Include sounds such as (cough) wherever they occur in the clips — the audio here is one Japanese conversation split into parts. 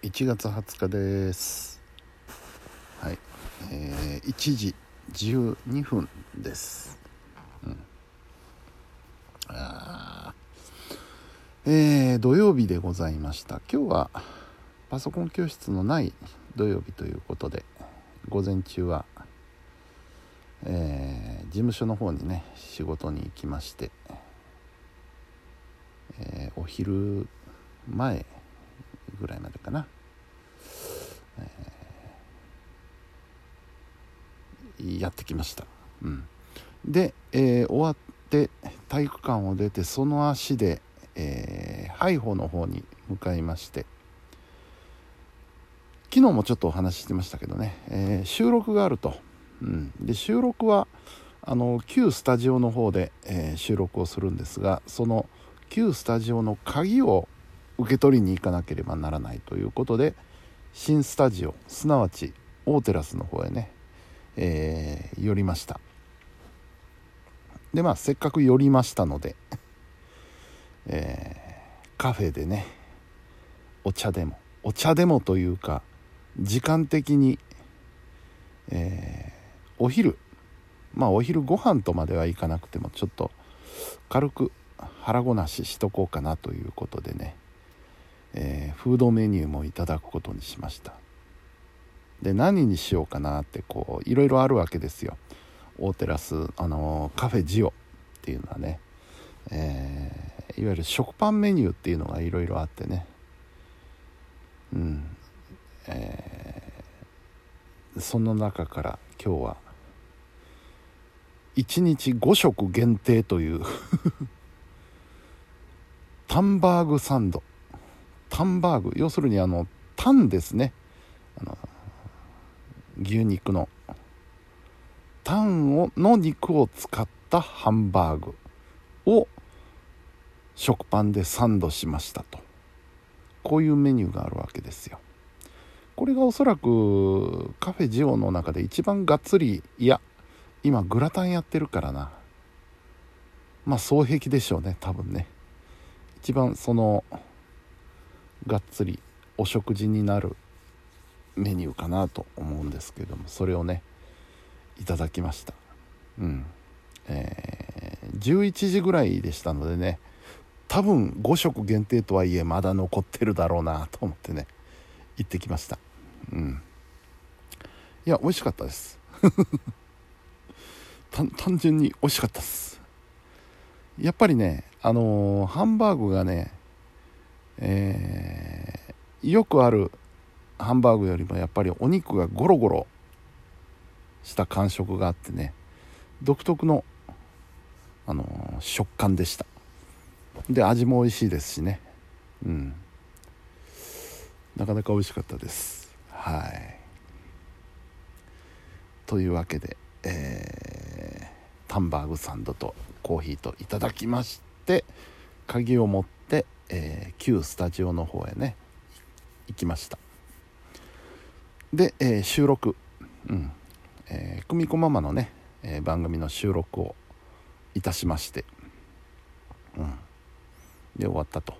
1月20日です。はい。えー、1時12分です。うん。えー、土曜日でございました。今日はパソコン教室のない土曜日ということで午前中は、えー、事務所の方にね仕事に行きまして、えー、お昼前ぐらいまでかな、えー、やってきました、うん、で、えー、終わって体育館を出てその足で、えー、ハイホの方に向かいまして昨日もちょっとお話ししてましたけどね、えー、収録があると、うん、で収録はあの旧スタジオの方で、えー、収録をするんですがその旧スタジオの鍵を受け取りに行かなければならないということで新スタジオすなわち大テラスの方へね、えー、寄りました。でまあせっかく寄りましたので、(laughs) えー、カフェでねお茶でもお茶でもというか時間的に、えー、お昼まあお昼ご飯とまではいかなくてもちょっと軽く腹ごなししとこうかなということでね。えー、フードメニューもいただくことにしました。で何にしようかなってこういろいろあるわけですよ。大テラス、あのー、カフェジオっていうのはね、えー、いわゆる食パンメニューっていうのがいろいろあってね。うん。えー、その中から今日は1日5食限定という (laughs) タンバーグサンド。タンバーグ。要するにあのタンですね。あの牛肉の。タンをの肉を使ったハンバーグ。を食パンでサンドしましたと。こういうメニューがあるわけですよ。これがおそらくカフェジオの中で一番がっつりいや今グラタンやってるからな。まあ双璧でしょうね多分ね。一番そのがっつりお食事になるメニューかなと思うんですけどもそれをねいただきました。うん。えー、11時ぐらいでしたのでね多分5食限定とはいえまだ残ってるだろうなと思ってね行ってきました。うん。いや美味しかったです。(laughs) 単純に美味しかったです。やっぱりねあのー、ハンバーグがねえー、よくあるハンバーグよりもやっぱりお肉がゴロゴロした感触があってね独特の、あのー、食感でした。で味も美味しいですしね。うん。なかなか美味しかったです。はい。というわけで、えー、タンバーグサンドとコーヒーといただきまして鍵を持ってえー、旧スタジオの方へね行きました。で、えー、収録、うん。えー、久美子ママのね、えー、番組の収録をいたしまして、うん、で終わったと。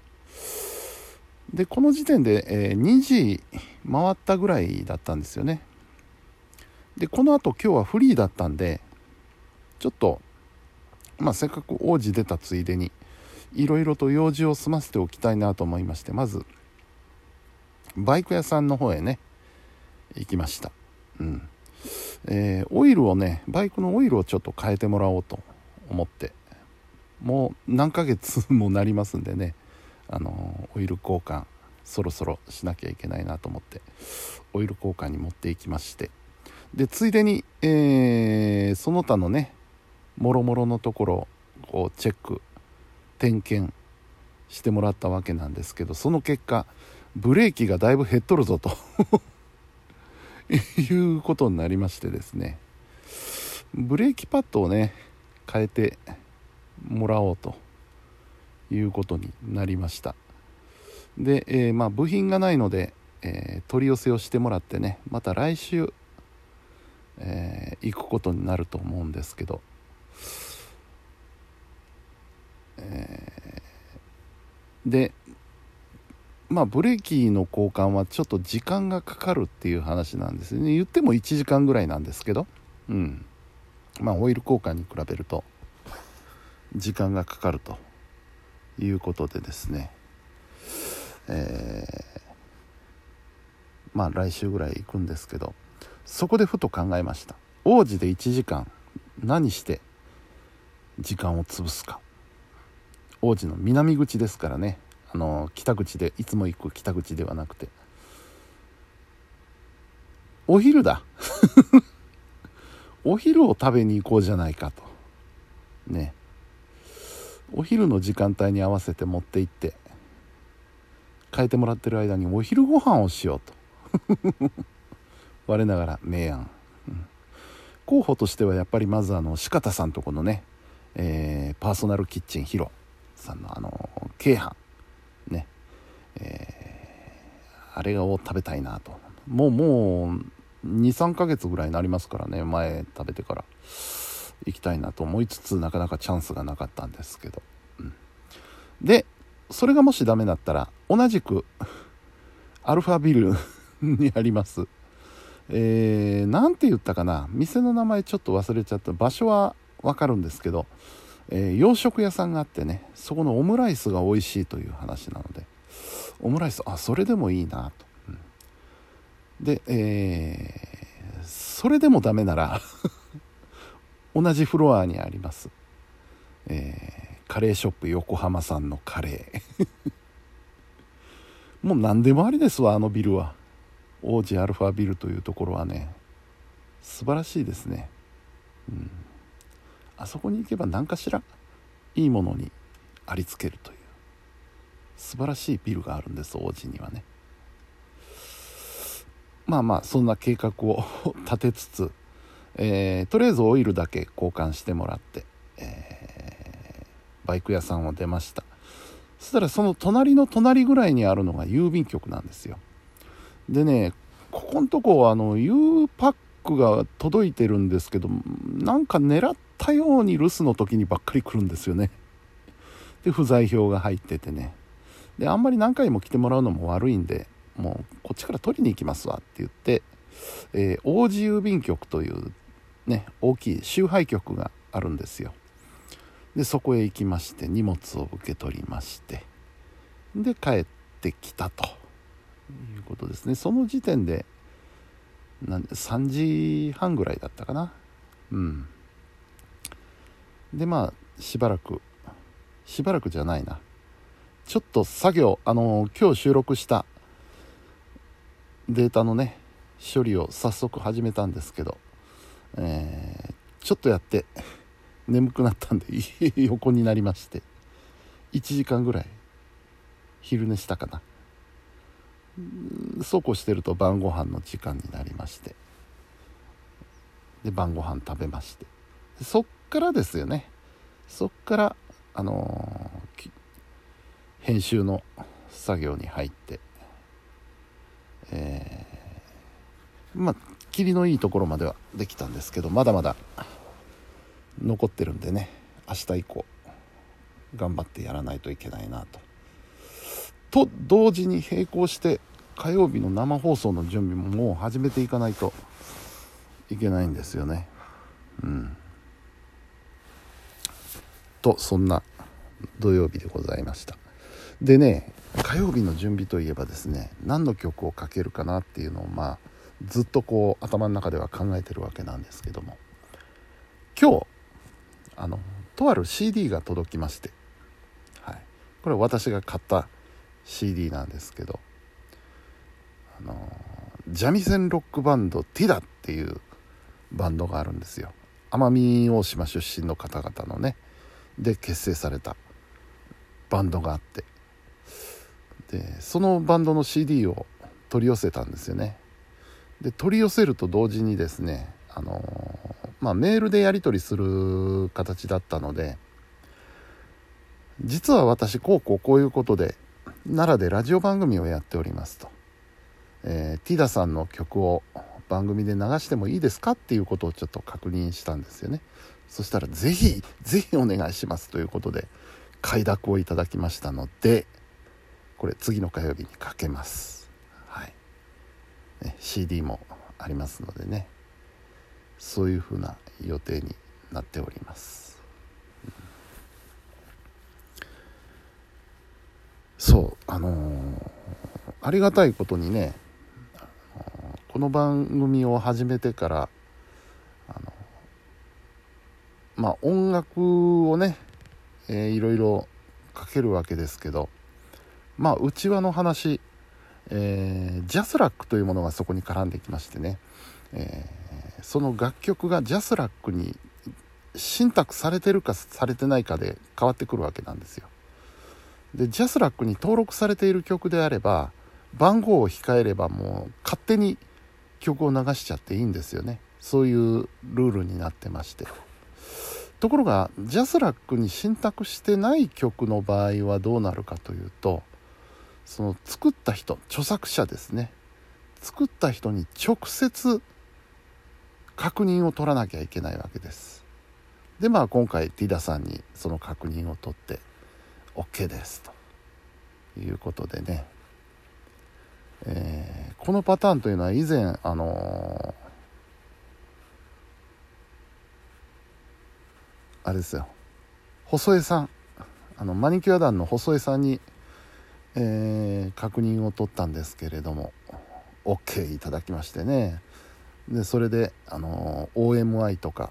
でこの時点で、えー、2時回ったぐらいだったんですよね。でこのあと今日はフリーだったんでちょっとまあせっかく王子出たついでにいろいろと用事を済ませておきたいなと思いましてまずバイク屋さんの方へね行きました。うん。えー、オイルをねバイクのオイルをちょっと変えてもらおうと思ってもう何ヶ月もなりますんでねあのオイル交換そろそろしなきゃいけないなと思ってオイル交換に持っていきまして。でついでに、えー、その他のねもろもろのところをチェック点検してもらったわけなんですけどその結果ブレーキがだいぶ減っとるぞと。(laughs) いうことになりましてですね。ブレーキパッドをね変えてもらおうと。いうことになりました。で、えー、まあ部品がないので、えー、取り寄せをしてもらってねまた来週、えー、行くことになると思うんですけどえー、でまあブレーキの交換はちょっと時間がかかるっていう話なんですね。言っても1時間ぐらいなんですけど。うん。まあオイル交換に比べると時間がかかるということでですね。えー、まあ来週ぐらい行くんですけど。そこでふと考えました。王子で1時間何して時間を潰すか。王子の南口ですからね。あの北口でいつも行く北口ではなくて。お昼だ。(laughs) お昼を食べに行こうじゃないかと。ね。お昼の時間帯に合わせて持って行って変えてもらってる間にお昼ご飯をしようと。(laughs) 我ながら明暗、うん、候補としてはやっぱりまずあの四方さんとこのね、えー、パーソナルキッチンヒロ。さんのあの京阪ね、えー、あれを食べたいなと。もうもう23ヶ月ぐらいになりますからね。前食べてから。行きたいなと思いつつなかなかチャンスがなかったんですけど、うん、でそれがもしダメだったら同じくアルファビル (laughs) にあります。えー、なんて言ったかな。店の名前ちょっと忘れちゃった。場所はわかるんですけど。えー、洋食屋さんがあってねそこのオムライスが美味しいという話なのでオムライスあそれでもいいなと、うん、で、えー、それでもダメなら (laughs) 同じフロアにあります、えー、カレーショップ横浜さんのカレー。(laughs) もう何でもありですわあのビルは。王子アルファビルというところはね。素晴らしいですね。うん。あそこに行けば何かしらいいものにありつけるという。素晴らしいビルがあるんです王子にはね。まあまあそんな計画を (laughs) 立てつつ、えー、とりあえずオイルだけ交換してもらって、えー、バイク屋さんを出ました。そしたらその隣の隣ぐらいにあるのが郵便局なんですよ。でねここのとこあの U パックが届いてるんですけどなんか狙ったように留守の時にばっかり来るんですよね。で不在票が入っててね。であんまり何回も来てもらうのも悪いんでもうこっちから取りに行きますわって言って、えー、王子郵便局というね大きい集配局があるんですよ。でそこへ行きまして荷物を受け取りましてで帰ってきたということですね。その時点でなん3時半ぐらいだったかな。うん。でまあしばらく。しばらくじゃないな。ちょっと作業あの今日収録したデータのね処理を早速始めたんですけど、えー、ちょっとやって眠くなったんで (laughs) 横になりまして1時間ぐらい昼寝したかな。そうこうしてると晩ご飯の時間になりまして。で晩ご飯食べまして。そっからですよね。そっからあのー、編集の作業に入ってえー、まあ霧のいいところまではできたんですけどまだまだ残ってるんでね明日以降頑張ってやらないといけないなと。と同時に並行して火曜日の生放送の準備ももう始めていかないといけないんですよね。うん、とそんな土曜日でございました。でね火曜日の準備といえばですね何の曲をかけるかなっていうのをまあずっとこう頭の中では考えてるわけなんですけども今日あのとある CD が届きまして、はい、これ私が買った CD なんですけどあの三味線ロックバンドティダっていうバンドがあるんですよ。奄美大島出身の方々のね。で結成されたバンドがあって。でそのバンドの CD を取り寄せたんですよね。で取り寄せると同時にですねあのまあ、メールでやり取りする形だったので実は私こうこうこういうことで奈良でラジオ番組をやっておりますと。えー、ティダさんの曲を番組で流してもいいですかっていうことをちょっと確認したんですよね。そしたらぜひぜひお願いしますということで快諾をいただきましたのでこれ次の火曜日にかけます。はい、ね、CD もありますのでね。そういうふうな予定になっております、うん、そうあのー、ありがたいことにねこの番組を始めてからあのまあ音楽をね、えー、いろいろかけるわけですけどまあ内輪の話、えー、ジャスラックというものがそこに絡んできましてね、えー、その楽曲がジャスラックに信託されてるかされてないかで変わってくるわけなんですよ。でジャスラックに登録されている曲であれば番号を控えればもう勝手に曲を流しちゃっていいんですよね。そういうルールになってまして。ところがジャスラックに信託してない曲の場合はどうなるかというとその作った人著作者ですね。作った人に直接確認を取らなきゃいけないわけです。でまあ今回ティダさんにその確認を取って OK です。と。いうことでね、えー、このパターンというのは以前あのー、あれですよ。細江さん。あのマニキュア団の細江さんにえー、確認を取ったんですけれども OK いただきましてね。でそれで、あの OMI とか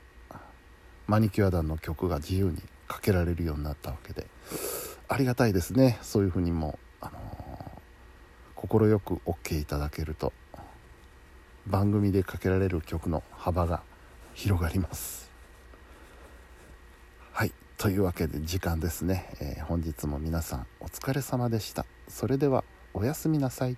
マニキュア団の曲が自由にかけられるようになったわけで。ありがたいですね。そういうふうにも快、あのく OK いただけると。番組でかけられる曲の幅が広がります。はい。というわけで時間ですね、えー、本日も皆さんお疲れ様でした。それではおやすみなさい。